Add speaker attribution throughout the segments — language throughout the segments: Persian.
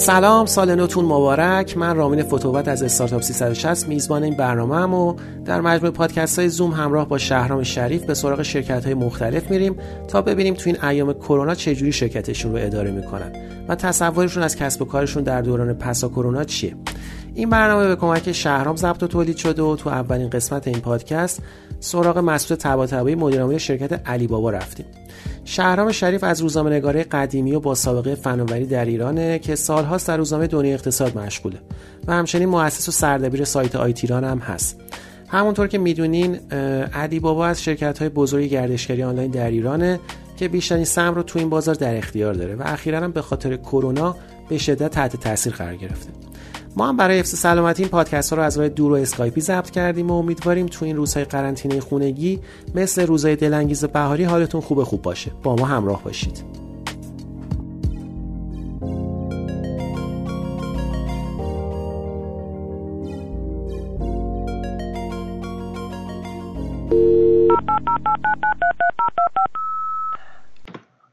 Speaker 1: سلام سال نوتون مبارک. من رامین فتووت از استارتاپ 360 میزبان این برنامه و در مجموع پادکست های زوم همراه با شهرام شریف به سراغ شرکت های مختلف میریم تا ببینیم تو این ایام کرونا چجوری شرکتشون رو اداره می‌کنن و تصورشون از کسب و کارشون در دوران پسا کرونا چیه. این برنامه به کمک شهرام ضبط و تولید شده و تو اولین قسمت این پادکست سراغ مسعود طباطبایی مدیرعامل شرکت علی بابا رفتیم. شهرام شریف از روزنامه قدیمی و با سابقه فناوری در ایرانه که سالهاست در روزنامه دنیا اقتصاد مشغوله و همچنین مؤسس و سردبیر سایت ITiran هم هست. همونطور که می‌دونین علی بابا از شرکت های بزرگ گردشگری آنلاین در ایرانه که بیشترین سهم رو تو این بازار در اختیار داره و اخیرا هم به خاطر کرونا به شدت تحت تاثیر قرار گرفته. ما هم برای حفظ سلامتی این پادکست ها رو از راه دور و اسکایپی ضبط کردیم و امیدواریم تو این روزهای قرنطینه خونگی مثل روزهای دلانگیز بهاری حالتون خوب خوب باشه. با ما همراه باشید.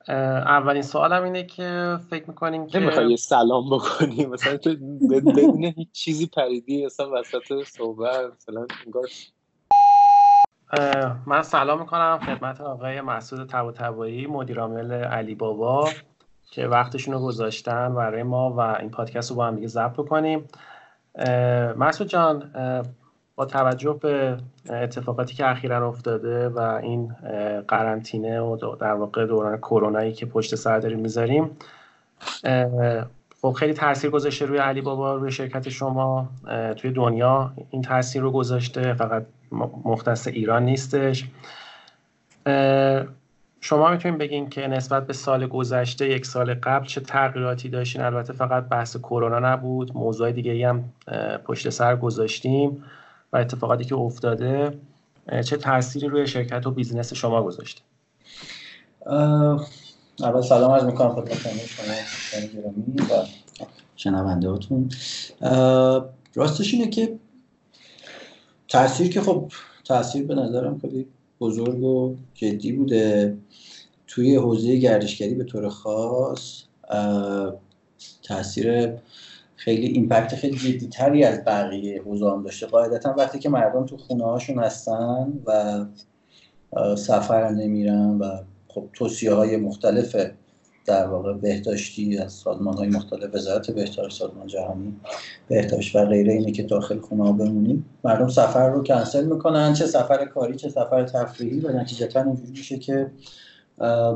Speaker 1: اولین سوالم اینه که فکر می‌کنیم که
Speaker 2: نمی‌خوای یه سلام بکنی؟ مثلا تو بدون هیچ چیزی پریدی مثلا وسط صحبت مثلا انگار
Speaker 1: من سلام می‌کنم خدمت آقای مسعود تبایی مدیر عامل علی بابا که وقتشون رو گذاشتن برای ما و این پادکست رو با هم دیگه ضبط بکنیم. مسعود جان با توجه به اتفاقاتی که اخیرا افتاده و این قرنطینه و در واقع دوران کرونایی که پشت سر داریم می‌ذاریم خب خیلی تاثیر گذاشته روی علی بابا روی شرکت شما توی دنیا این تاثیر رو گذاشته فقط مختص ایران نیستش. شما می‌تونید بگین که نسبت به سال گذشته یک سال قبل چه تغییراتی داشتین؟ البته فقط بحث کرونا نبود موضوع دیگه هم پشت سر گذاشتیم. اتفاقاتی که افتاده چه تأثیری روی شرکت و business شما گذاشته؟
Speaker 3: اول سلام عرض می‌کنم خدمت شما و شنونده هاتون راستش اینه که تاثیر که خب تاثیر به نظرم خیلی بزرگ و جدی بوده. توی حوزه گردشگری به طور خاص تاثیر خیلی ایمپکت خیلی جدیتری از بقیه حوزه هم داشته. قاعدتا وقتی که مردم تو خونه هاشون هستن و سفر نمیرن و خب توصیه های مختلف در واقع بهداشتی از سازمان های مختلف وزارت بهداشت سازمان جهانی بهداشت و غیره اینه که داخل خونه ها بمونیم. مردم سفر رو کنسل می‌کنن چه سفر کاری چه سفر تفریحی و نتیجتا اینجوری میشه که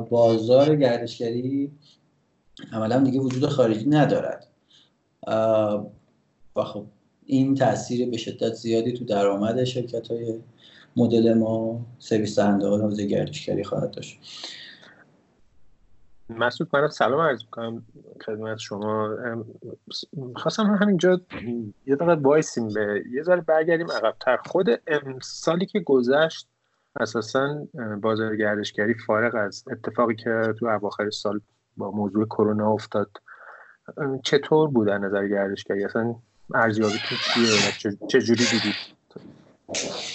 Speaker 3: بازار گردشگری عملا دیگه وجود خارجی ندارد. و خب این تاثیر به شدت زیادی تو درآمد شرکت های مدل ما سرویس دهنده ها حوزه گردشگری خواهد داشت.
Speaker 2: مسعود من سلام عرض می‌کنم خدمت شما. خواستم همینجا یه دقیقه وایسیم به یه ذره برگردیم عقبتر. خود سالی که گذشت اساسا بازار گردشگری فارغ از اتفاقی که تو اواخر سال با موضوع کرونا افتاد چطور بود از نظر گردشگری؟ اصلا ارزیابیتون چیه چه جوری دیدید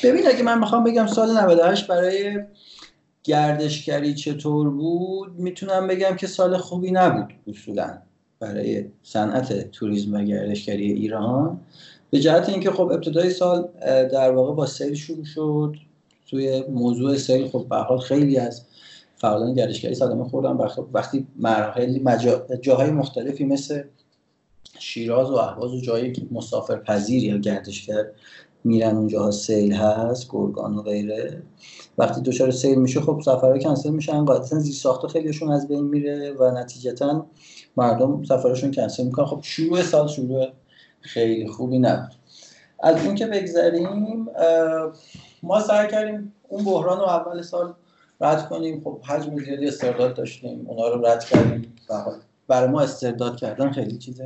Speaker 3: ببین اگه من می‌خوام بگم سال 98 برای گردشگری چطور بود می‌تونم بگم که سال خوبی نبود اصولا برای صنعت توریسم و گردشگری ایران. به جهت اینکه خب ابتدای سال در واقع با سیل شروع شد. توی موضوع سیل خب به خیلی از فعالان گردشگری صدمه خوردن خب وقتی مراحل جاهای مختلفی مثل شیراز و اهواز و جایی که مسافر پذیر یا گردشگر میرن اونجاها سیل هست گرگان و غیره وقتی دچار سیل میشه خب سفرها کنسل میشن قاعدتا زیر ساخت خیلیشون از بین میره و نتیجتا مردم سفرشون کنسل می‌کنن. خب شروع سال شروع خیلی خوبی نبود. از اون که بگذریم ما سعی کردیم اون بحران رو اول سال رد کنیم. خب حجم زیادی استرداد داشتیم اونا رو رد کردیم. برای ما استرداد کردن خیلی چیز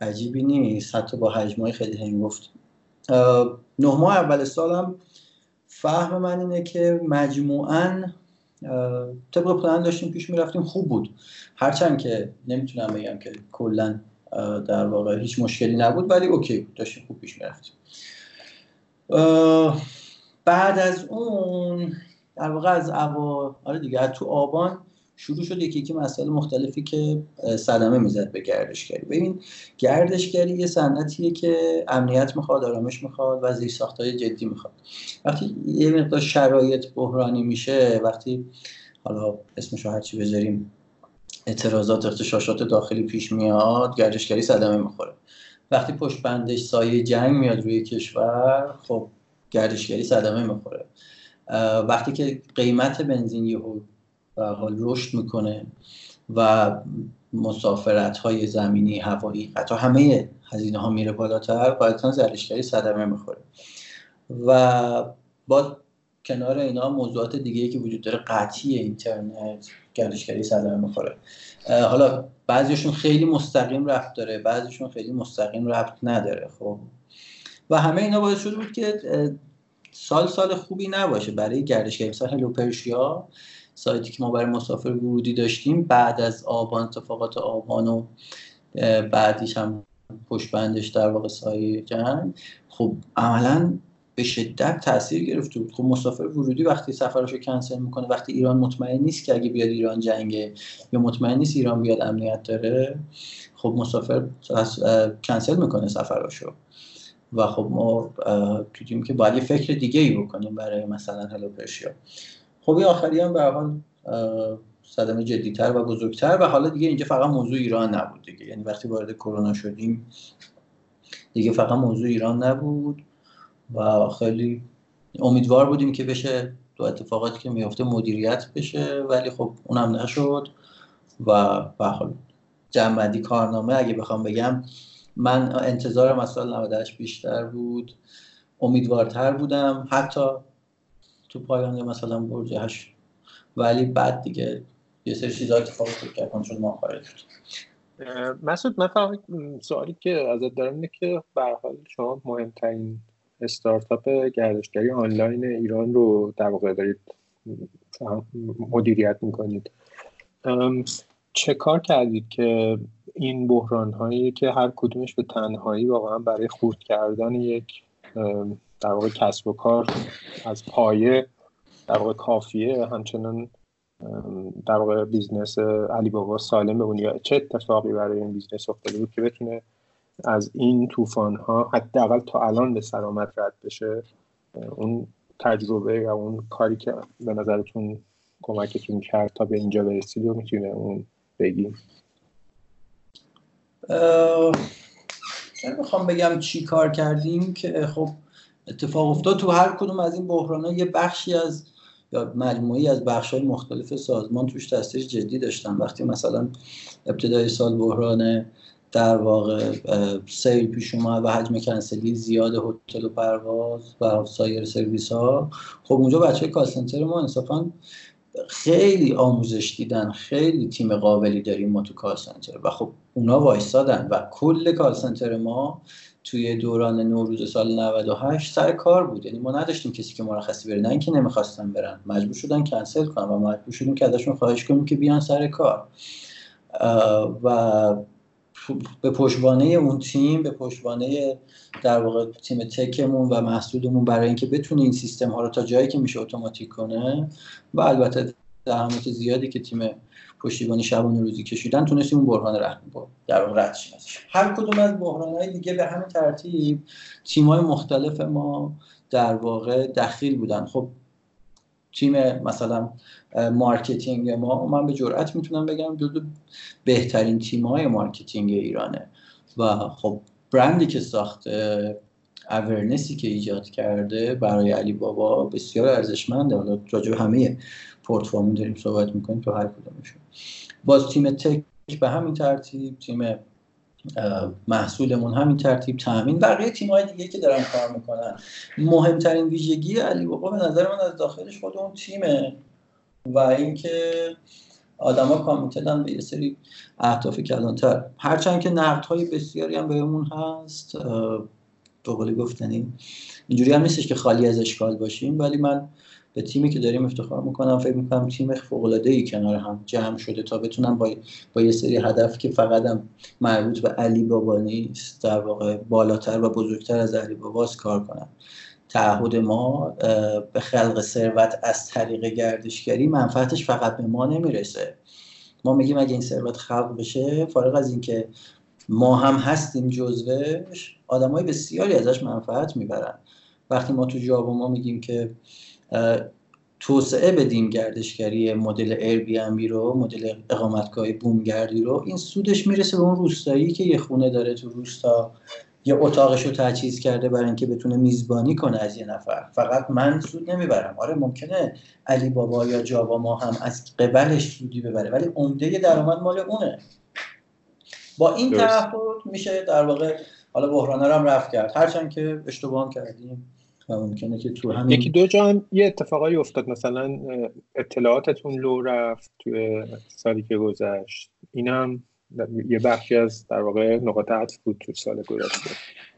Speaker 3: عجیبی نیست. حتی با حجمای خیلی گفت. نه ماه اول سالم فهم من اینه که مجموعا طبق پلان داشتیم پیش می‌رفتیم. خوب بود. هرچند که نمی‌تونم بگم که کلا در واقع هیچ مشکلی نبود ولی اوکی بود. داشتیم خوب پیش می‌رفتیم. بعد از اون در واقع از اوا آره دیگه تو آبان شروع شد یکی یکی مسائل مختلفی که صدمه می‌زد به گردشگری. ببین گردشگری یه صنعتیه که امنیت می‌خواد آرامش می‌خواد و زیر جدی می‌خواد. وقتی یه مقدار شرایط بحرانی میشه وقتی حالا اسمشو هرچی بذاریم اعتراضات اختشاشات داخلی پیش میاد گردشگری صدمه می‌خوره. وقتی پشت بندش سایه جنگ میاد روی کشور خب گردشگری صدمه می‌خوره. وقتی که قیمت بنزین یهو حال رشد می‌کنه و مسافرت های زمینی هوایی حتی همه هزینه ها میره بالاتر قاعدتا زرشگری صدمه می‌خوره. و با کنار اینا موضوعات دیگه که وجود داره قطعی اینترنت گردشگری صدمه می‌خوره. حالا بعضیشون خیلی مستقیم رفت داره بعضیشون خیلی مستقیم رفت نداره خب. و همه اینا باعث شده بود که سال سال خوبی نباشه. برای گردشگری مثلا هلو پرشیا سایتی که ما برای مسافر ورودی داشتیم بعد از آبان اتفاقات آبان و بعدیش هم پشت بندش در واقع سایه جنگ. خب عملا به شدت تاثیر گرفته بود. خب مسافر ورودی وقتی سفرش رو کنسل می‌کنه وقتی ایران مطمئن نیست که اگه بیاد ایران جنگه یا مطمئن نیست ایران بیاد امنیت داره خب مسافر کنسل می‌کنه سفرشو و خب ما دیدیم که باید یه فکر دیگه ای بکنیم برای مثلا هلو پرشیا خب این آخری هم به حال صدمه جدیتر و بزرگتر و حالا دیگه اینجا فقط موضوع ایران نبود دیگه. یعنی وقتی وارد کرونا شدیم دیگه فقط موضوع ایران نبود و خیلی امیدوار بودیم که بشه دو اتفاقاتی که میفته مدیریت بشه ولی خب اونم نشد و به حال جنبندی کارنامه اگه بخوام بگم من انتظارم از سال 98 بیشتر بود. امیدوارتر بودم. حتی تو پایان مثلا برج ولی بعد دیگه یه سری چیزا اتفاق افتاد که کنترل ما خارج شد.
Speaker 2: مسعود من فقط سوالی که ازت دارم اینه که به حال شما مهمترین استارتاپ گردشگری آنلاین ایران رو در واقع دارید مدیریت می‌کنید. چه کار کردید که این بحران هایی که هر کدومش به تنهایی واقعا برای خورد کردن یک در واقع کسب و کار از پایه در واقع کافیه. همچنان در واقع business علی بابا سالم بمونه یا چه اتفاقی برای این business افتاده بود که بتونه از این طوفان ها حداقل تا الان به سلامت رد بشه؟ اون تجربه و اون کاری که به نظرتون کمکتون کرد تا به اینجا برسید و می‌تونه اون بگیم
Speaker 3: می‌خوام بگم چی کار کردیم که خب اتفاق افتاد. تو هر کدوم از این بحران یه بخشی از یا مجموعی از بخش های مختلف سازمان توش تاثیر جدی داشتن. وقتی مثلا ابتدای سال بحران در واقع سیل پیش اومد و حجم کنسلی زیاد هتل و پرواز و سایر سرویس ها خب اونجا بچه call center ما انصافا خیلی آموزش دیدن خیلی تیم قابلی داریم ما تو call center. و خب اونا وایستادن و کل call center ما توی دوران نوروز سال 98 سر کار بود. یعنی ما نداشتیم کسی که مرخصی بره نه اینکه نمی‌خواستن برن. مجبور شدن کنسل کنن و مجبور شدیم که ازشون خواهش کنیم که بیان سر کار. و به پشتوانه اون تیم به پشتوانه در واقع تیم تکمون و محصولمون برای اینکه بتونه این سیستم ها رو تا جایی که میشه اتوماتیک کنه و البته زحمات زیادی که تیم پشتیبانی شبانه روزی کشیدن تونستیم اون بحران رد در واقع رد هر کدوم از بحران های دیگه به همین ترتیب تیم های مختلف ما در واقع دخیل بودن. خب تیم مثلا marketing ما من به جرئت می‌تونم بگم جزو بهترین تیم های marketing ایرانه. و خب برندی که ساخته awareness ی که ایجاد کرده برای علی بابا بسیار ارزشمنده. حالا راجع همه پورتفولیو داریم صحبت می‌کنیم تو هر کدومشون. باز تیم tech به همین ترتیب تیم محصولمون همین ترتیب تامین. بقیه تیم های دیگه که دارن کار می‌کنن. مهمترین ویژگی علی بابا به نظر من از داخلش خود اون تیمه. و اینکه آدما کامیتدن به یه سری اهداف کلانتر. هرچند که نقد های بسیاری هم بهمون هست به گفتنی اینجوری هم نیستش که خالی از اشکال باشیم. ولی من به تیمی که داریم افتخار می‌کنم فکر می‌کنم تیم فوق العاده ای کنار هم جمع شده تا بتونم با با یه سری هدف که فقط هم مربوط به علی بابا نیست در واقع بالاتر و بزرگتر از علی باباست کار کنم. تعهد ما به خلق ثروت از طریق گردشگری منفعتش فقط به ما نمی‌رسه. ما میگیم اگه این ثروت خلق بشه فارغ از اینکه ما هم هستیم جزوش آدمای بسیاری ازش منفعت می‌برن. وقتی ما تو جواب ما میگیم که توسعه بدیم گردشگری مدل ایر رو مدل اقامتگاه بومگردی رو این سودش می‌رسه به اون روستایی که یه خونه داره تو روستا. یه اتاقش رو تجهیز کرده برای اینکه بتونه میزبانی کنه از یه نفر. فقط من سود نمی‌برم. آره ممکنه علی بابا یا جاوا ما هم از قبلش سودی ببره ولی عمده درآمد مال اونه. با این تعهد میشه در واقع حالا بحران رو هم رفت کرد. هرچند که اشتباه هم کردیم. و ممکنه که تو همین
Speaker 2: یکی دو جا هم یه اتفاقایی افتاد. مثلا اطلاعاتتون لو رفت توی سالی که گذشت. این هم یه بخشی از در واقع نقاط عطف بود تو سال گذشته.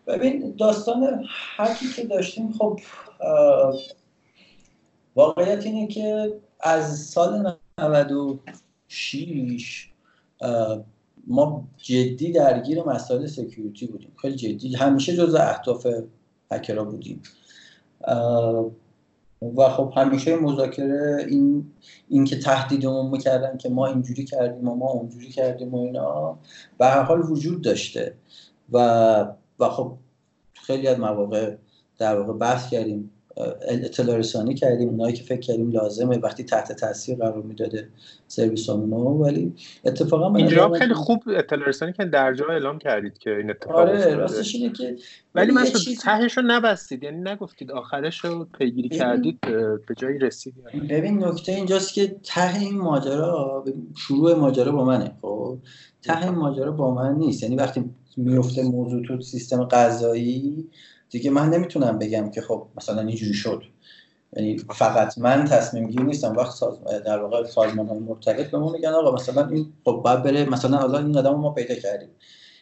Speaker 3: ببین داستان حرفی که داشتیم خب واقعیت اینه که از سال 96 ما جدی درگیر مسائل سکیوریتی بودیم. خیلی جدی. همیشه جز اهداف هکرها بودیم. و خب همیشه مذاکره این اینکه تهدیدمون می‌کردن که ما اینجوری کردیم و ما اونجوری کردیم و اینا به هر حال وجود داشته. و و خب خیلی از مواقع در واقع بحث کردیم. اطلاع رسانی کردیم اونایی که فکر کردیم لازمه وقتی تحت تاثیر قرار می‌داده سرویس ولی اتفاقا
Speaker 2: اینجا خیلی خوب اطلاع رسانی که در جا اعلام کردید که این اتفاق
Speaker 3: آره راستش اینه که
Speaker 2: ولی من چیز... تهش رو نبستید. یعنی نگفتید آخرش رو پیگیری کردید به جایی رسیدید
Speaker 3: ببین نکته اینجاست که ته این ماجرا شروع ماجرا با منه خب؟ ته این ماجرا با من نیست. یعنی وقتی میفته موضوع تو سیستم قضایی دیگه من نمی‌تونم بگم که خب مثلا اینجوری شد. یعنی فقط من تصمیم گیر نیستم. وقت ساز... در واقع سازمان های مرتبط به ما میگن آقا مثلا این خب بره مثلا حالا این آدم ما پیدا کردیم.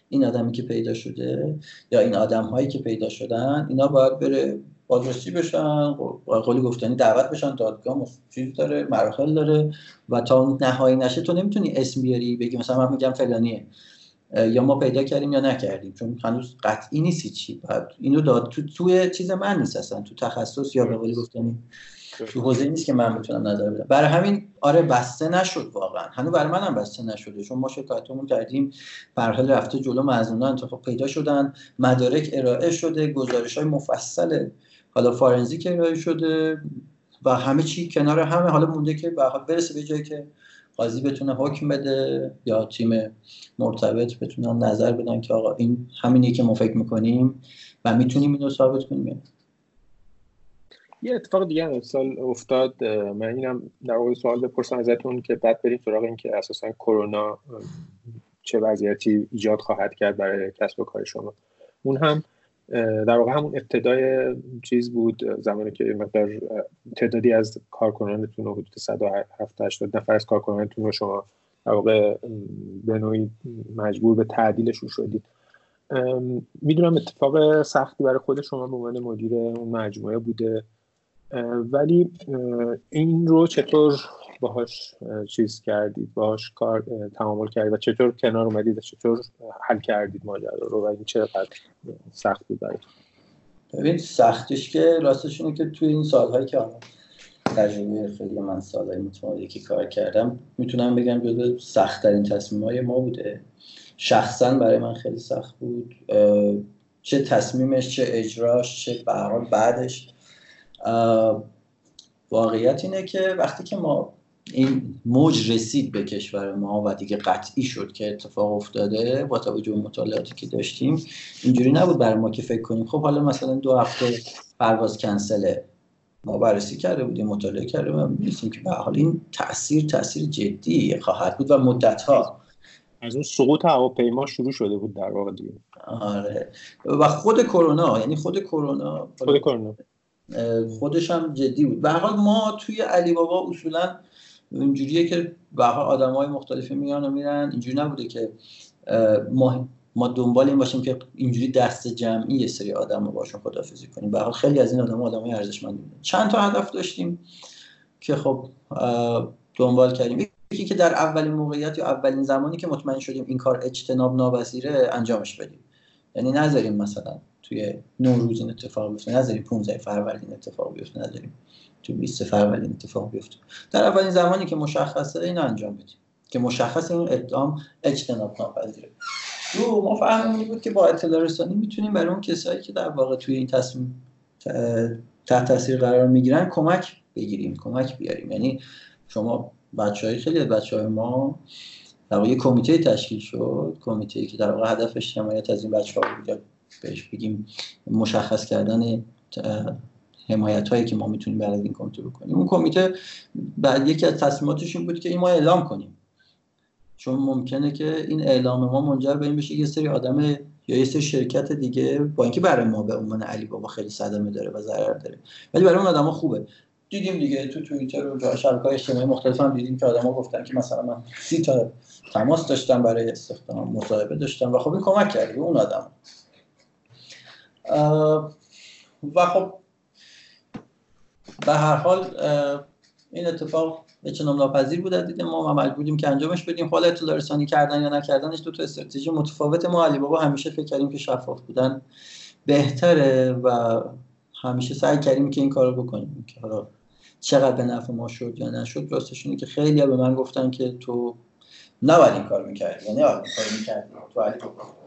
Speaker 3: این آدمی که پیدا شده یا این آدم هایی که پیدا شدن اینا باید بره بازرسی بشن قولی گفتنی دعوت بشن دادگاه چیز داره مراحل داره و تا نهایی نشه تو نمی‌تونی اسم بیاری بگی مثلا من میگم فلانیه. یا ما پیدا کردیم یا نکردیم. چون هنوز قطعی نیستی چی اینو داد. تو توی چیز من نیست اصلا. تو تخصص یا به قولی گفتنی. تو حوزه نیست که من بتونم نظر بدم. برای همین آره بسته نشد واقعا. هنوز برای منم بسته نشده. چون ما شکایتمون کردیم. برحال رفته جلو مزنونا انتخاب پیدا شدن. مدارک ارائه شده. گزارش های مفصل حالا فارنزیک ارائه شده. و همه چی کنار همه. حالا مونده که برسه به جایی که قاضی بتونه حکم بده یا تیم مرتبط بتونن نظر بدن که آقا این همینی که ما فکر می‌کنیم و می‌تونیم اینو ثابت کنیم.
Speaker 2: یه اتفاق دیگه هم افتاد. من اینم در واقع سوال بپرسم ازتون که بعد بریم سراغ این که اساسا کرونا چه وضعیتی ایجاد خواهد کرد برای کسب و کار شما. اون هم در واقع همون ابتدای چیز بود زمانی که مقدار تعدادی از کارکنانتون رو حدود 170 نفر از کارکنانتون رو شما در واقع به نوعی مجبور به تعدیلشون شدید. می‌دونم اتفاق سختی برای خود شما به عنوان مدیر اون مجموعه بوده. ولی این رو چطور باهاش چیز کردید؟ باهاش کار تعامل کردید و چطور کنار اومدید و چطور حل کردید ماجرا رو و این چقدر سخت بود براتون
Speaker 3: ببین سختش که راستش اینه که توی این سالهایی که تجربه خیلی من سالهای متمادی که کار کردم می‌تونم بگم جزو سختترین تصمیم های ما بوده. شخصا برای من خیلی سخت بود. چه تصمیمش چه اجراش چه به بعدش واقعیت اینه که وقتی که ما این موج رسید به کشور ما و دیگه قطعی شد که اتفاق افتاده با توجه به مطالعاتی که داشتیم اینجوری نبود برای ما که فکر کنیم. خب حالا مثلا دو هفته پرواز کنسله ما بررسی کرده بودیم مطالعه کرده و می‌دونیم که به حال این تاثیر تاثیر جدی خواهد بود و مدت ها
Speaker 2: از اون سقوط هواپیما شروع شده بود در واقع دیگه.
Speaker 3: آره. و خود کرونا یعنی خود کرونا
Speaker 2: خود کرونا.
Speaker 3: خودش هم جدی بود. به حال ما توی علی بابا اصولا اینجوریه که به آدم های مختلفی میان و میرن. اینجوری نبوده که ما ما دنبال این باشیم که اینجوری دست جمعی یه سری آدم رو باشون خدافزی کنیم. به خیلی از این آدم ها آدم های چند تا هدف داشتیم که خب دنبال کردیم. یکی که در اولین موقعیت یا اولین زمانی که مطمئن شدیم این کار اجتناب ناپذیره انجامش بدیم. یعنی نذاریم مثلا. توی نوروز این اتفاق بیفته. نذاریم 15 فروردین اتفاق بیفته نذاریم تو 20 فروردین اتفاق بیفته. در اولین زمانی که مشخصه این انجام بدیم. که مشخص این اقدام اجتناب ناپذیره دو ما فهممون بود که با اطلاع رسانی می‌تونیم برای اون کسایی که در واقع توی این تصمیم تحت تاثیر قرار می‌گیرن کمک بگیریم کمک بیاریم. یعنی شما بچه های خیلی بچه های ما در واقع کمیته تشکیل شد کمیته که در واقع هدفش حمایت از این بچه ها بود. بهش بگیم مشخص کردن حمایت هایی که ما می‌تونیم برای این کمیته بکنیم. اون کمیته بعد یکی از تصمیماتش این بود که این ما اعلام کنیم. چون ممکنه که این اعلام ما منجر به این بشه یه سری آدم یا یه سری شرکت دیگه با اینکه برای ما به عنوان علی بابا خیلی صدمه داره و ضرر داره ولی برای اون آدما خوبه. دیدیم دیگه تو توییتر و شبکه‌های اجتماعی مختلف هم دیدیم که آدما گفتن که مثلا من سی تا تماس داشتم برای استخدام مصاحبه داشتم و خب این کمک کرد اون آدم. و خب به هر حال این اتفاق اجتناب ناپذیر بود از ما و مجبوریم که انجامش بدیم. حالا اطلاع رسانی کردن یا نکردنش دو تا استراتژی متفاوت ما علی بابا همیشه فکر کردیم که شفاف بودن بهتره و همیشه سعی کردیم که این کارو بکنیم. که حالا چقدر به نفع ما شد یا نشد راستش اینه که خیلی به من گفتن که تو نباید این کار می‌کردی نباید این کار می‌کردی. تو علی بابا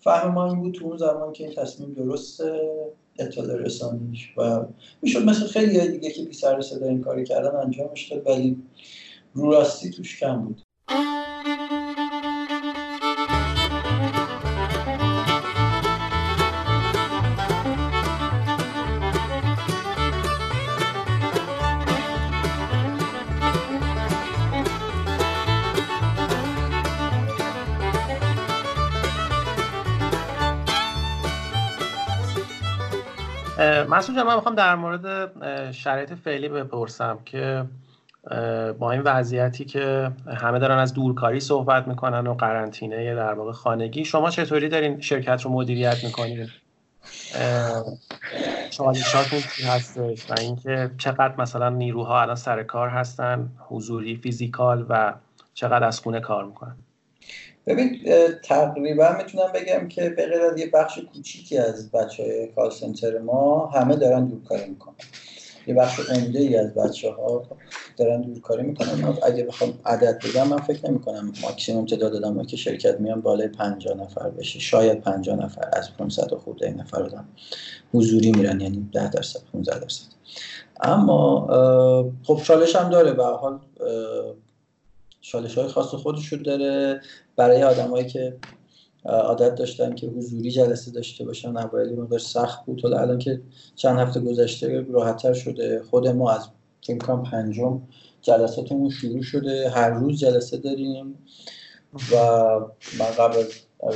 Speaker 3: فهم ما این بود تو اون زمان که این تصمیم درسته اطلاع رسانیش و می‌شد مثل خیلی دیگه که بی سر صدا این کاری کردن انجامش داد ولی رو راستی توش کم بود.
Speaker 1: مسعود من می‌خوام در مورد شرایط فعلی بپرسم که با این وضعیتی که همه دارن از دورکاری صحبت می‌کنن و قرنطینه در واقع خانگی شما چطوری دارین شرکت رو مدیریت می‌کنید؟ چالشاتون چی هستش و اینکه چقدر مثلا نیروها الان سر کار هستن حضوری فیزیکال و چقدر از خونه کار می‌کنن؟
Speaker 3: ببین تقریبا می‌تونم بگم که به غیر از یه بخش کوچیکی از بچه های کال سنتر ما همه دارن دورکاری می‌کنن. یه بخش عمده ای از بچه ها دارن دورکاری می‌کنن. اگه بخوام عدد بگم من فکر نمی کنم ماکسیموم تعداد آدم که شرکت میان بالای 50 نفر بشه. شاید 50 نفر از 500 خورده نفر آدم. حضوری میرن یعنی 10 درصد 15 درصد. اما خب چالش هم داره. به حال چالش های خاص خودش داره. برای آدمایی که عادت داشتن که حضوری جلسه داشته باشن اولی مقدار سخت بود. حالا الان که چند هفته گذشته راحتتر شده. خود ما از فکر پنجم جلساتمون شروع شده. هر روز جلسه داریم و من قبل از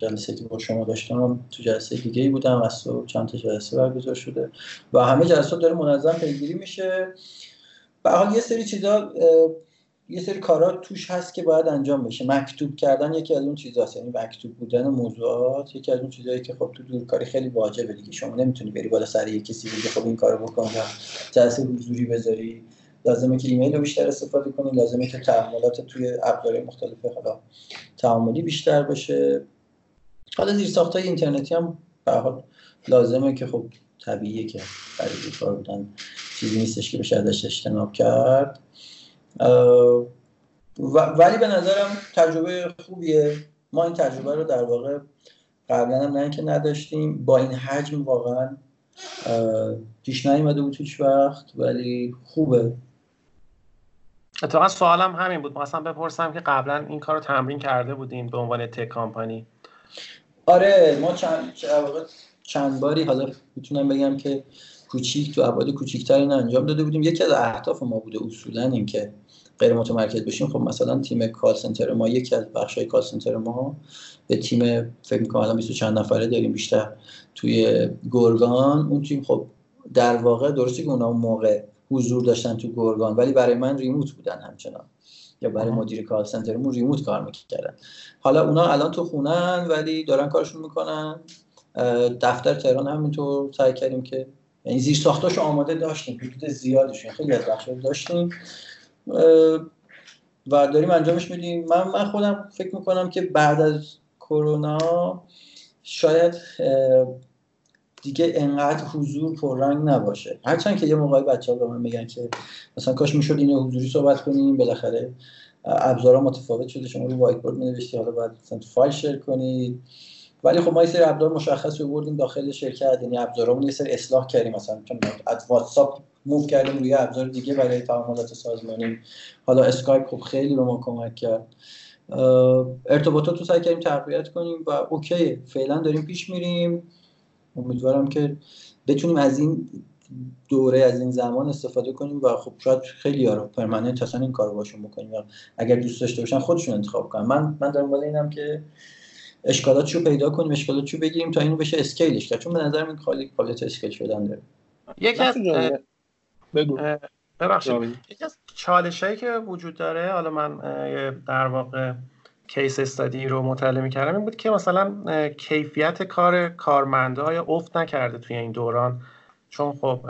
Speaker 3: جلسه که با شما داشتم تو جلسه دیگه ای بودم. از تو چند تا جلسه برگزار شده. و همه جلسات داره منظم پیگیری میشه. به حال یه سری چیزا یه سری کارا توش هست که باید انجام بشه. مکتوب کردن یکی از اون چیزاست. یعنی مکتوب بودن موضوعات یکی از اون چیزایی که خب تو دورکاری خیلی واجبه دیگه. شما نمی‌تونی بری بالا سر یه کسی بگی خب این کارو بکن یا جلسه حضوری بذاری. لازمه که ایمیل رو بیشتر استفاده کنی. لازمه که تعاملات توی ابزارهای مختلف حالا تعاملی بیشتر باشه. حالا زیر ساختای اینترنتی هم به حال لازمه که خب طبیعیه که برای کار بودن چیزی نیستش که بشه ازش اجتناب کرد. ولی به نظرم تجربه خوبیه. ما این تجربه رو در واقع قبلا هم نه اینکه نداشتیم با این حجم واقعا پیش نیومده بود هیچ وقت ولی خوبه.
Speaker 1: اتفاقا سوالم همین بود. مثلا بپرسم که قبلا این کار رو تمرین کرده بودیم به عنوان تک کامپانی
Speaker 3: آره ما چند چند باری حالا می‌تونم بگم که کوچیک تو ابعاد کوچیکتر این انجام داده بودیم. یکی از اهداف ما بوده اصولا این که غیر متمرکز بشیم. خب مثلا تیم کال سنتر ما یکی از بخش های کال سنتر ما به تیم فکر می‌کنم الان 20 چند نفره داریم بیشتر توی گرگان. اون تیم خب در واقع درسته که اونا اون موقع حضور داشتن تو گرگان ولی برای من ریموت بودن همچنان. یا برای مدیر کال سنترمون ریموت کار می‌کردن. حالا اونا الان تو خونن ولی دارن کارشون می‌کنن. دفتر تهران همینطور سعی کردیم که یعنی زیر ساختاشو آماده داشتیم حدود زیادشون خیلی از بخش داشتیم. و داریم انجامش میدیم. من من خودم فکر می‌کنم که بعد از کرونا شاید دیگه انقدر حضور پررنگ نباشه. هرچند که یه موقعی بچه ها به من میگن که مثلا کاش می‌شد اینو حضوری صحبت کنیم بالاخره ابزارها متفاوت شده شما رو whiteboard مینوشتی حالا باید مثلا فایل share کنید ولی خب ما یه سری ابزار مشخص رو بردیم داخل شرکت یعنی ابزارمون یه سری اصلاح کردیم مثلا از واتساپ move کردیم روی ابزار دیگه برای تعاملات سازمانی. حالا اسکایپ خب خیلی به ما کمک کرد. ارتباطات رو سعی کردیم تقویت کنیم و okay فعلا داریم پیش میریم. امیدوارم که بتونیم از این دوره از این زمان استفاده کنیم و خب شاید خیلیا رو permanent اصلا این کارو باشون بکنیم. اگر دوست داشته باشن خودشون انتخاب کنن. من من دارم ولی اینم که اشکالاتشو پیدا کنیم اشکالاتشو بگیریم تا اینو بشه scale ش کرد. چون به نظر من خیلی قابلیت scale شدن داره.
Speaker 1: یکی از بگو. ببخشید. یکی از چالشایی که وجود داره حالا من در واقع کیس استادی رو مطالعه می‌کردم این بود که مثلا کیفیت کار کارمنده افت نکرده توی این دوران. چون خب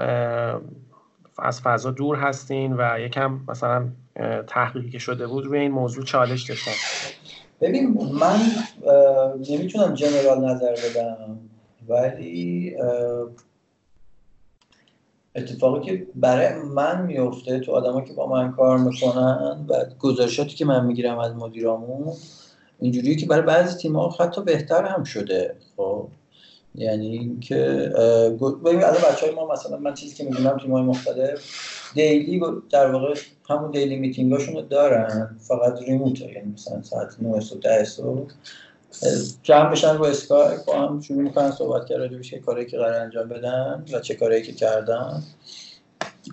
Speaker 1: از فضا دور هستین و یکم مثلا تحقیقی که شده بود روی این موضوع چالش داشتن.
Speaker 3: ببین من نمی‌تونم جنرال نظر بدم ولی اتفاقی که برای من میفته تو آدما که با من کار می‌کنن و گزارشاتی که من می‌گیرم از مدیرامون اینجوریه که برای بعضی تیم ها حتی بهتر هم شده خب؟ یعنی اینکه ببین الان بچه های ما مثلا من چیزی که می‌دونم تیم های مختلف daily در واقع همون daily meeting رو دارن فقط remote یعنی مثلا ساعت 9 صبح 10 صبح جمع بشن رو اسکایپ با هم شروع می‌کنن صحبت کردن راجع چه کاری که قراره انجام بدن و چه کاری که کردن.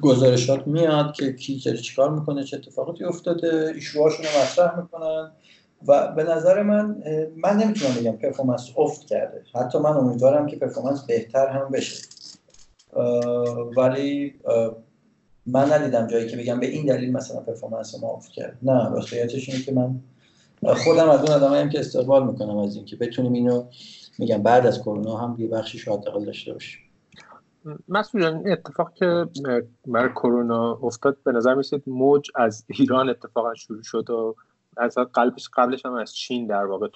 Speaker 3: گزارشات میاد که کی چه چیکار می‌کنه چه اتفاقاتی افتاده issue هاشون رو مطرح می‌کنن. و به نظر من من نمی‌تونم بگم performance افت کرده. حتی من امیدوارم که performance بهتر هم بشه. ولی من ندیدم جایی که بگم به این دلیل مثلا performance ما افت کرد. نه راستیتش اینه که من خودم از اون آدمایم که استقبال می‌کنم از اینکه بتونیم اینو میگم بعد از کرونا هم یه بخشی حداقل داشته باشیم.
Speaker 2: مسئول جان اتفاق که برای کرونا افتاد به نظر میرسید موج از ایران اتفاقا شروع شد و از قلبش قبلش هم از چین در واقع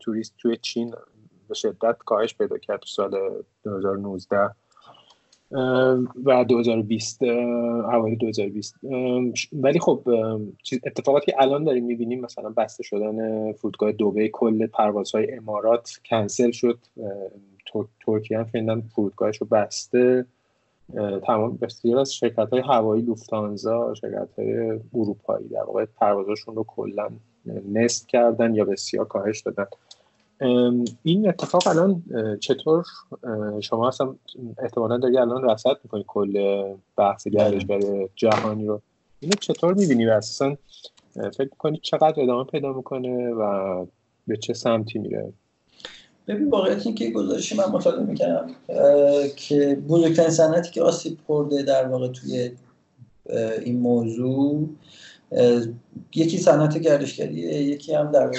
Speaker 2: توریست توی چین به شدت کاهش پیدا کرد تو سال 2019 و 2020 اوایل 2020 ولی خب اتفاقاتی که الان داریم می‌بینیم مثلا بسته شدن فرودگاه دوبه کل پروازهای امارات کنسل شد. ترکیه هم فرودگاهش رو بسته. تمام بسیار از شرکت های هوایی لوفتانزا شرکت های اروپایی در واقع پروازشون رو کلا نست کردن یا بسیار کاهش دادن. این اتفاق الان چطور؟ شما اصلا احتمالا داری الان رصد می‌کنی کل بحث گردشگری جهانی رو. اینو چطور می‌بینی؟ و اساسا فکر می‌کنی چقدر ادامه پیدا می‌کنه و به چه سمتی میره؟
Speaker 3: ببین واقعیت این که گزارشی من مطالعه می‌کنم که بزرگترین صنعتی که آسیب خورده در واقع توی این موضوع یکی صنعت گردشگریه یکی هم در واقع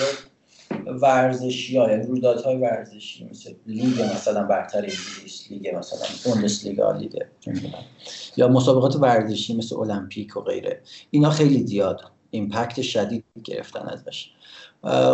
Speaker 3: ورزشی ها یعنی رویدادهای ورزشی مثل لیگ مثلا برتر انگلیس لیگ مثلا لیگا لیگ یا مسابقات ورزشی مثل المپیک و غیره. اینا خیلی زیاد impact شدید گرفتن ازش.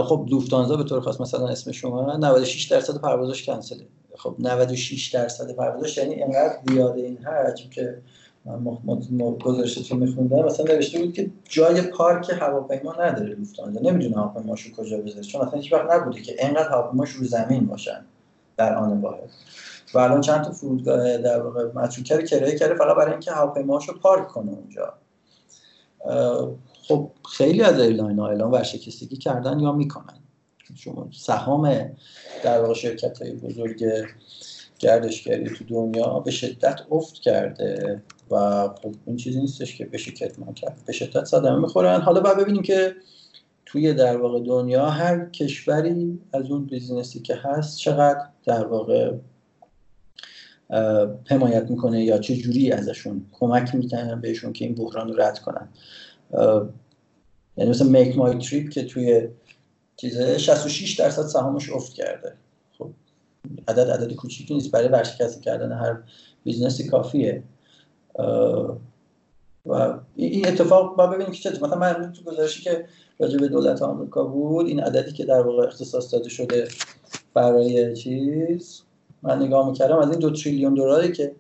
Speaker 3: خب لوفتانزا به طور خاص مثلا اسم شما 96 درصد پروازش کنسله. خب 96 درصد پروازش یعنی اینقدر زیاده این حجم که من رو میخوندم. مثلا نوشته بود که جای پارک هواپیما نداره لوفتانزا. نمی‌دونه هواپیماشو کجا بذاره چون اصلا هیچ وقت نبوده که اینقدر هواپیماش رو زمین باشن در آن واحد. و الان چند تا فرودگاه در واقع متروکه کرایه کرده فقط برای اینکه هواپیماشو پارک کنه اونجا. خب خیلی از airline ها اعلام ورشکستگی کردن یا می‌کنن. شما سهام در واقع شرکت های بزرگ گردشگری تو دنیا به شدت افت کرده و خب این چیزی نیستش که بشه کتمان کرد. به شدت صدمه می‌خورن. حالا باید ببینیم که توی در واقع دنیا هر کشوری از اون business ی که هست چقدر در واقع حمایت می‌کنه یا چه جوری ازشون کمک می‌کنن بهشون که این بحران رو رد کنن. یعنی مثلا MakeMyTrip که توی چیزه 66 درصد سهامش افت کرده. خب عدد عدد کوچیکی نیست برای ورشکست کردن هر business ی کافیه. و این اتفاق با ببینیم که چه مثلا من تو گزارشی که راجع به دولت آمریکا بود این عددی که در واقع اختصاص داده شده برای چیز من نگاه می‌کردم از این دو تریلیون دلاری که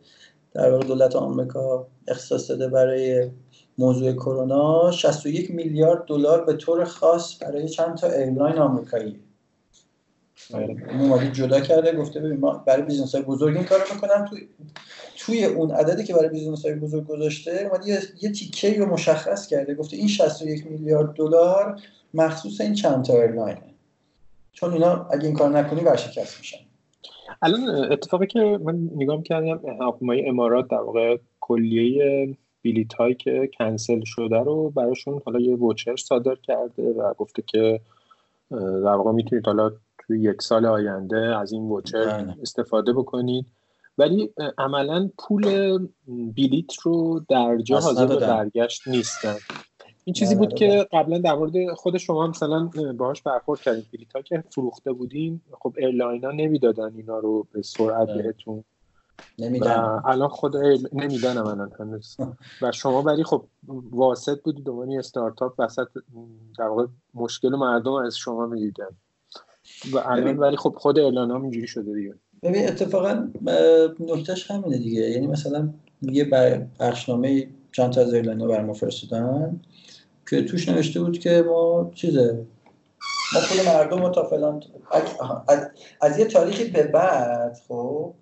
Speaker 3: در واقع دولت آمریکا اختصاص داده برای موضوع کرونا 61 میلیارد دلار به طور خاص برای چند تا airline آمریکایی. اومده جدا کرده گفته ببین ما برای business های بزرگ این کارو می‌کنم. توی توی اون عددی که برای business های بزرگ گذاشته اومده یه, یه تیکه رو مشخص کرده. گفته این 61 میلیارد دلار مخصوص این چند تا airline ه. چون اینا اگه این کار نکنی ورشکست میشن.
Speaker 2: الان اتفاقی که من نگاه کردم هواپیمای امارات در واقع کلیه بلیت هایی که کنسل شده رو براشون حالا یه voucher صادر کرده و گفته که در واقع می‌تونید حالا توی یک سال آینده از این voucher بله. استفاده بکنید. ولی عملا پول بلیت رو در جا حاضر به برگشت نیستن. این چیزی بود که قبلا در مورد خود شما مثلا باهاش برخورد کردیم. بلیط ها که فروخته بودیم خب airline ها نمی‌دادن اینا رو به سرعت بهتون. نمیدن. الان خود نمیدن الان هنوز. و شما ولی خب واسط بودی دومانی استارتاپ وسط در واقع مشکل مردم از شما می‌دیدن. و الان ولی خب خود airline ها اینجوری شده دیگه.
Speaker 3: ببین اتفاقا نکته‌ش همینه دیگه. یعنی مثلا یه بخشنامه چند تا از airline ها برا ما فرستادن که توش نوشته بود که ما چیزه ما پول مردم رو تا فلان از, از یه تاریخی به بعد خب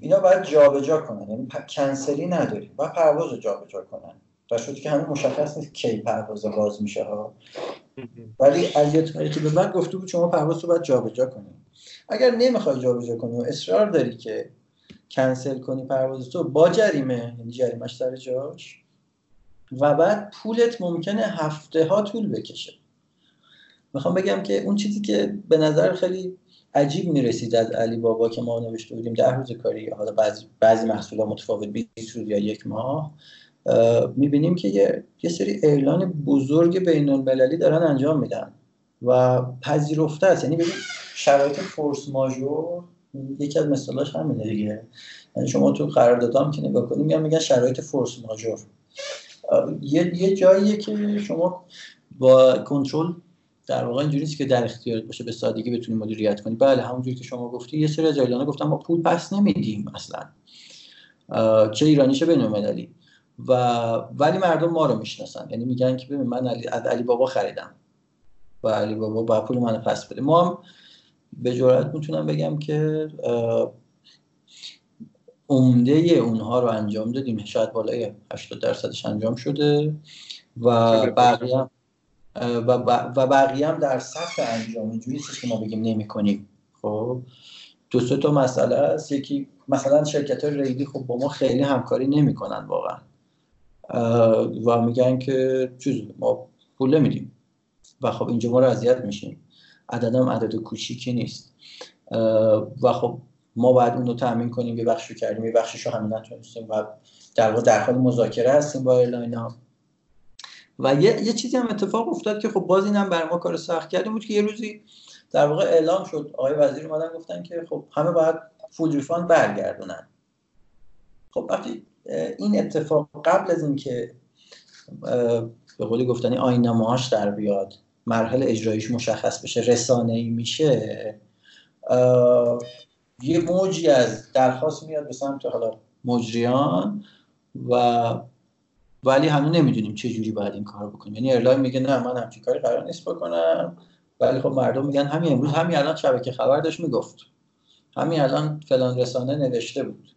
Speaker 3: اینا باید جابجا کنن. یعنی کنسلی نداریم. باید پرواز رو جابجا کنن. و شد که همین مشخص نیست کی پرواز باز میشه ها. ولی یه تاریخی به بعد گفته بود شما پرواز رو باید جابجا کنیم اگر نمی‌خوای جابجا کنی و اصرار داری که کنسل کنی پرواز تو با جریمه یعنی جریمش سر جاش و بعد پولت ممکنه هفته ها طول بکشه. می‌خوام بگم که اون چیزی که به نظر خیلی عجیب می‌رسید از علی بابا که ما نوشته بودیم ده روز کاری حالا بعضی بعضی محصولات متفاوت 20 روز یا یک ماه می‌بینیم که یه, یه سری اعلان بزرگ بین المللی دارن انجام میدن و پذیرفته است. یعنی ببین شرایط فورس ماژور یکی از مثالاش همینه دیگه. یعنی شما تو قراردادام که نگاه کنیم میگن میگن شرایط فورس ماژور. یه, یه جاییه که شما با کنترل در واقع اینجوری که در اختیارت باشه به سادگی بتونی مدیریت کنی بله همونجوری که شما گفتی یه سری از ایرانی گفتن ما پول پس نمیدیم اصلا. چه ایرانی چه بین و ولی مردم ما رو می‌شناسن. یعنی میگن که ببین من علی از علی بابا خریدم. و علی بابا با پول منو پس بده. ما هم به جرات می‌تونم بگم که عمده اونها رو انجام دادیم. شاید بالای 80 درصدش انجام شده. و بقیه و, و بقیه هم در سطح انجام. اینجوری که ما بگیم نمی کنیم خب؟ دو سه تا مسئله است. یکی مثلا شرکت های ریلی خب با ما خیلی همکاری نمی‌کنن واقعا. و میگن که چیز ما پول نمیدیم. و خب اینجا ما رو اذیت میشیم. عددم عدد کوچیکی نیست. و خب ما باید اون رو تامین کنیم یه بخشی کردیم یه بخشش رو همین نتونستیم و در واقع در حال مذاکره هستیم با airline ها. و یه, یه چیزی هم اتفاق افتاد که خب باز اینم برا ما کار سخت کردیم بود که یه روزی در واقع اعلام شد. آقای وزیر اومدن گفتن که خب همه باید full refund برگردونن. خب وقتی این اتفاق قبل از اینکه به قولی گفتنی آیین‌نامه‌اش در بیاد مرحله اجرایش مشخص بشه رسانه ای میشه یه موجی از درخواست میاد به سمت حالا مجریان و ولی هنوز نمی‌دونیم چه جوری باید این کار بکنیم. یعنی airline میگه نه من همچین کاری قرار نیست بکنم. ولی خب مردم میگن همین امروز همین الان شبکه خبر داشت می‌گفت. همین الان فلان رسانه نوشته بود.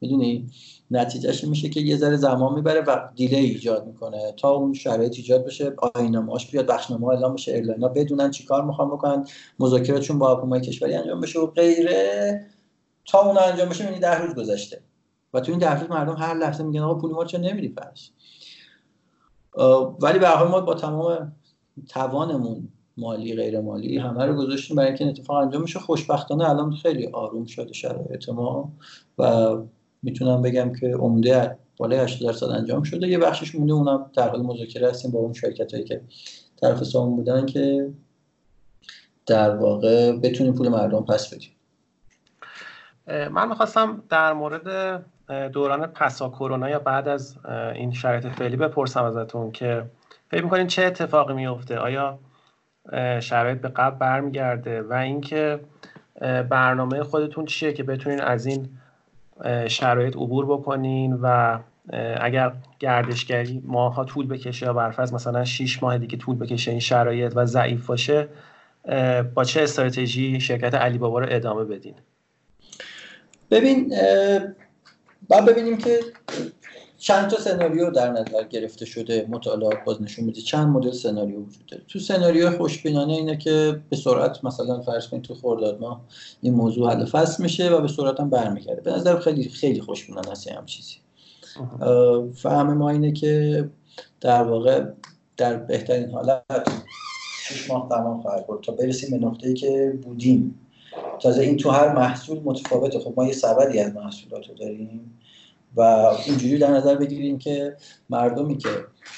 Speaker 3: می‌دونی؟ نتیجه‌ش میشه که یه ذره زمان می‌بره و delay ایجاد می‌کنه. تا اون شرایط ایجاد بشه آیین‌نامه‌اش بیاد بخشنامه اعلام بشه airline ا بدونن چیکار می‌خوان بکنن مذاکراتشون با هواپیمای کشوری انجام بشه و غیره. تا اون انجام بشه یعنی ده روز گذشته. و تو این روز مردم هر لحظه میگن آقا پول ما چرا نمیدی پس؟ ولی به ما با تمام توانمون مالی غیر مالی همه رو گذاشتیم برای اینکه اتفاق انجام میشه خوشبختانه الان خیلی آروم شده شرایط ما و می‌تونم بگم که عمده بالای 80 درصد انجام شده. یه بخشش مونده اونم در حال مذاکره هستیم با اون شرکت هایی که طرف سامون بودن که در واقع بتونیم پول مردم پس بدیم.
Speaker 1: من می‌خواستم در مورد دوران پسا کرونا یا بعد از این شرایط فعلی بپرسم ازتون که فکر می‌کنین چه اتفاقی میفته آیا شرایط به قبل برمیگرده؟ و اینکه برنامه خودتون چیه که بتونین از این شرایط عبور بکنین و اگر گردشگری ماها طول بکشه یا برفرض مثلا 6 ماه دیگه طول بکشه این شرایط و ضعیف باشه با چه استراتژی شرکت علی بابا رو ادامه بدین؟
Speaker 3: ببین بعد ببینیم که چند تا سناریو در نظر گرفته شده. مطالعات باز نشون میده چند مدل سناریو وجود داره؟ تو سناریو خوشبینانه اینه که به سرعت مثلا فرض کنید تو خرداد ماه این موضوع حل فصل میشه و به سرعت هم برمیگرده. به نظر خیلی خیلی خوشبینانه است هم چیزی. فهم ما اینه که در واقع در بهترین حالت شش ماه تمام خواهد بود تا برسیم به نقطه‌ای که بودیم. تازه این تو هر محصول متفاوته. خب ما یه سبدی از محصولات رو داریم و اینجوری در نظر بگیریم که مردمی که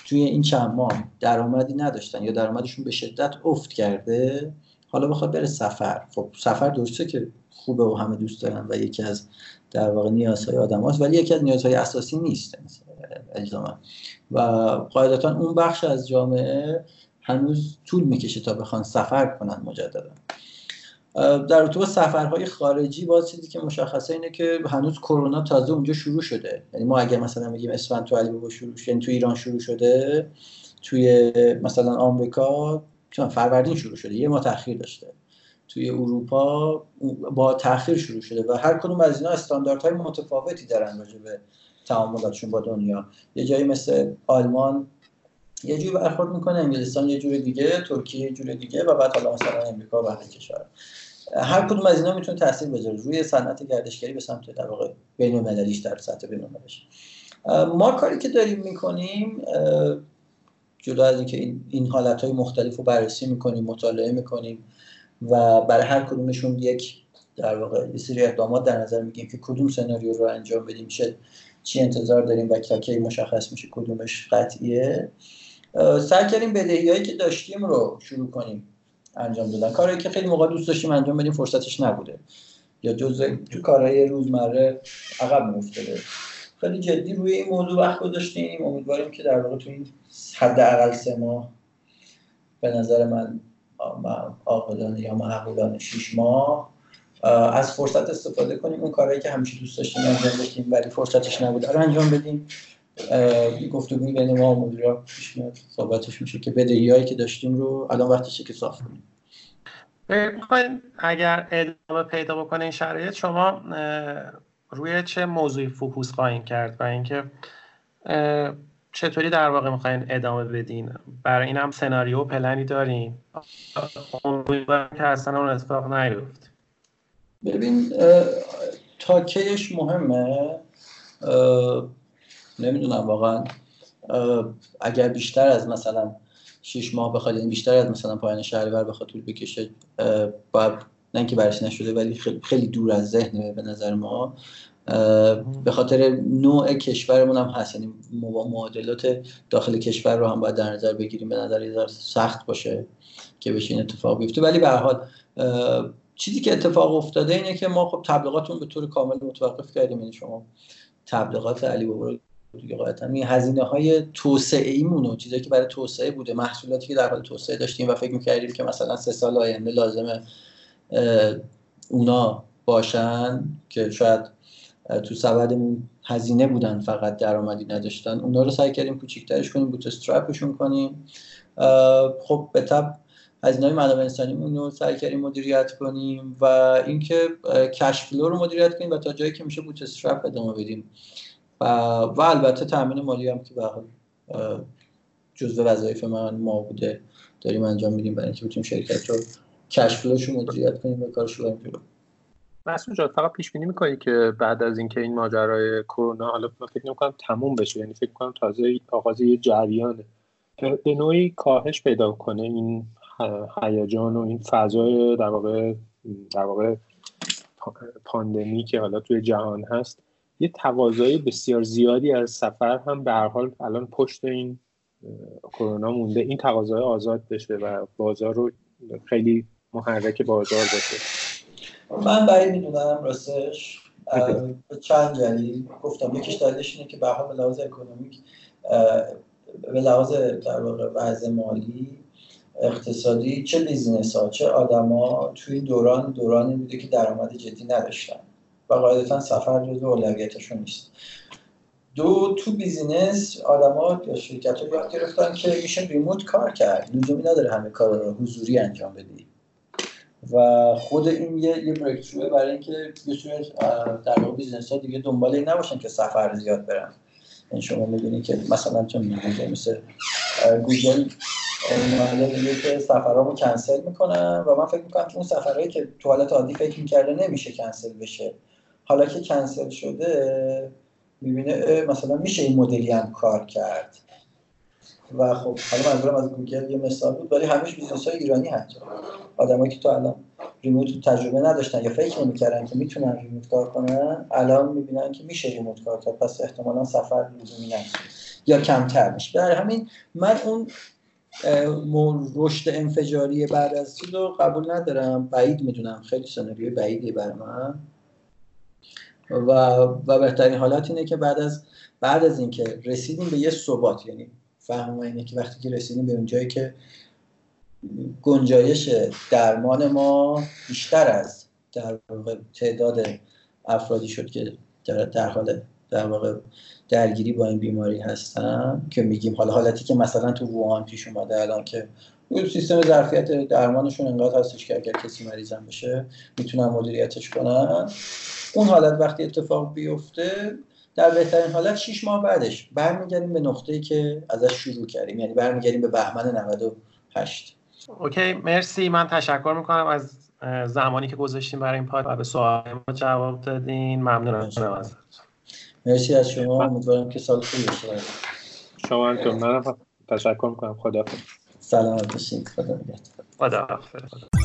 Speaker 3: توی این چند ماه درآمدی نداشتن یا درآمدشون به شدت افت کرده حالا بخواد بره سفر. خب سفر درسته که خوبه و همه دوست دارن و یکی از در واقع نیازهای آدم هاست ولی یکی از نیازهای اساسی نیست. الزاما و قاعدتا اون بخش از جامعه هنوز طول می‌کشه تا بخوان سفر کنن مجددا. در رابطه سفرهای خارجی باز چیزی که مشخصه اینه که هنوز کرونا تازه اونجا شروع شده. یعنی ما اگر مثلا بگیم اسفند تو علی شروع یعنی تو ایران شروع شده توی مثلا آمریکا چون فروردین شروع شده یه ما تاخیر داشته. توی اروپا با تاخیر شروع شده و هر کدوم از اینا استانداردهای متفاوتی دارن راجع به تعاملاتشون با دنیا. یه جایی مثل آلمان یه جور برخورد می‌کنه انگلستان یه جور دیگه ترکیه یه جور دیگه و بعد حالا مثلا امریکا و بقیه کشور. هر کدوم از اینا می‌تونه تاثیر بذاره. روی صنعت گردشگری به سمت در واقع بین المللیش در سطح بین ما کاری که داریم می‌کنیم جدا از اینکه این, این حالت های مختلف رو بررسی می‌کنیم مطالعه می‌کنیم و برای هر کدومشون یک در واقع یه سری اقدامات در نظر میگیم که کدوم سناریو رو انجام بدیم میشه چی انتظار داریم و کی مشخص میشه کدومش قطعیه. سعی کردیم بدهی هایی که داشتیم رو شروع کنیم. انجام دادن. کاری که خیلی موقع دوست داشتیم انجام بدیم فرصتش نبوده. یا جزء تو کارهای روزمره عقب میافتاده خیلی جدی روی این موضوع وقت گذاشتیم. امیدواریم که در واقع تو این حداقل سه ماه به نظر من عاقلانه یا معقولانه شیش ماه از فرصت استفاده کنیم. اون کارهایی که همیشه دوست داشتیم انجام بدیم ولی فرصتش نبود. رو انجام بدیم. گفتگوی بین ما و مدیرا پیش میاد. صحبتش میشه که بدهی که داشتیم رو الان وقتشه که صاف کنیم.
Speaker 1: می‌خواین اگر ادامه پیدا بکنه این شرایط شما روی چه موضوعی فوکوس خواهیم کرد و اینکه چطوری در واقع می‌خواین ادامه بدین؟ برای این هم سناریو و پلنی دارین؟ امیدوارم که اصلا اون اتفاق نیفت
Speaker 3: ببین تا کیش مهمه نمی‌دونم واقعا اگر بیشتر از مثلا شش ماه بخواد یعنی بیشتر از مثلا پایان شهریور بخواد طول بکشه باید نه اینکه برش نشده ولی خیلی, دور از ذهن به نظر ما به خاطر نوع کشورمون هم هست. یعنی معادلات داخل کشور رو هم باید در نظر بگیریم به نظر یه سخت باشه که بشه این اتفاق بیفته. ولی به حال چیزی که اتفاق افتاده اینه که ما خب تبلیغاتون به طور کامل متوقف کردیم. یعنی شما تبلیغات علی بابا رو دیگه قاعدتا. این هزینه های توسعه ایمون و چیزایی که برای توسعه بوده محصولاتی که در حال توسعه داشتیم و فکر می‌کردیم که مثلا سه سال آینده لازمه اونا باشن که شاید تو سبدمون هزینه بودن فقط درآمدی نداشتن. اونا رو سعی کردیم کوچیک‌ترش کنیم bootstrap شون کنیم. خب به تبع هزینه های منابع انسانی رو سعی کردیم مدیریت کنیم و اینکه cash flow رو مدیریت کنیم و تا جایی که میشه bootstrap ادامه بدیم. و, و البته تامین مالی هم که به جزء وظایف من ما بوده داریم انجام میدیم برای اینکه بتونیم شرکت رو کش فلوش رو مدیریت کنیم و کارش رو جلو
Speaker 2: مسعود جان فقط پیش بینی می‌کنی که بعد از اینکه این ماجرای کرونا حالا فکر نمی‌کنم تموم بشه یعنی فکر کنم تازه آغاز یه جریانه. به نوعی کاهش پیدا کنه این هیجان و این فضای در واقع در واقع پاندمی که حالا توی جهان هست. یه تقاضای بسیار زیادی از سفر هم به هر حال الان پشت این کرونا مونده. این تقاضای آزاد بشه و بازار رو خیلی محرک بازار باشه.
Speaker 3: من برای می‌دونم راستش چند دلیل گفتم. یکیش دلیلش اینه که به به لحاظ اکونومیک به لحاظ در واقع وضع مالی اقتصادی چه بیزینس ها چه آدما توی دوران دورانی بوده که درآمد جدی نداشتن. و قاعدتا سفر جزو اولویتشون نیست. دو تو business آدما یا شرکت ها یاد گرفتن که میشه remote کار کرد. لزومی نداره همه کار رو حضوری انجام بدی. و خود این یه یه break برای اینکه یه در واقع business ها دیگه دنبال این نباشن که سفر زیاد برن. این یعنی شما می‌دونید که مثلا چون میگه مثل گوگل اومده میگه که سفرامو کنسل می‌کنم و من فکر می‌کنم که اون سفرهایی که تو حالت عادی فکر می‌کرده نمیشه کنسل بشه. حالا که کنسل شده می‌بینه مثلا میشه این مدلی هم کار کرد. و خب حالا منظورم از گوگل یه مثال بود ولی همش business های ایرانی حتی آدمایی که تو الان remote تجربه نداشتن یا فکر نمی‌کردن که می‌تونن remote کار کنن الان می‌بینن که میشه remote کار کرد. پس احتمالا سفر لزومی نداره یا کمتر میشه برای همین من اون رشد انفجاری بعد از رو قبول ندارم. بعید می‌دونم. خیلی سناریوی بعیدی برای من. و و بهترین حالت اینه که بعد از بعد از اینکه رسیدیم به یه ثبات یعنی فهم اینه که وقتی که رسیدیم به اون جایی که گنجایش درمان ما بیشتر از در واقع تعداد افرادی شد که در حال در واقع درگیری با این بیماری هستن که میگیم. حالا حالتی که مثلا تو ووهان پیش اومده الان که سیستم ظرفیت درمانشون انقدر هستش که اگر کسی مریضم بشه می‌تونن مدیریتش کنن. اون حالت وقتی اتفاق بیفته در بهترین حالت 6 ماه بعدش برمیگردیم به نقطه‌ای که ازش شروع کردیم. یعنی برمیگردیم به بهمن 98
Speaker 1: اوکی مرسی. من تشکر می‌کنم از زمانی که گذاشتیم برای این پاد و به سوال ما جواب دادین. ممنونم. ازت
Speaker 3: مرسی از شما. امیدوارم که سال خوبی داشته باشید
Speaker 2: شما هم منم تشکر می‌کنم. خدا
Speaker 3: سلامت باشید خدا
Speaker 1: خدا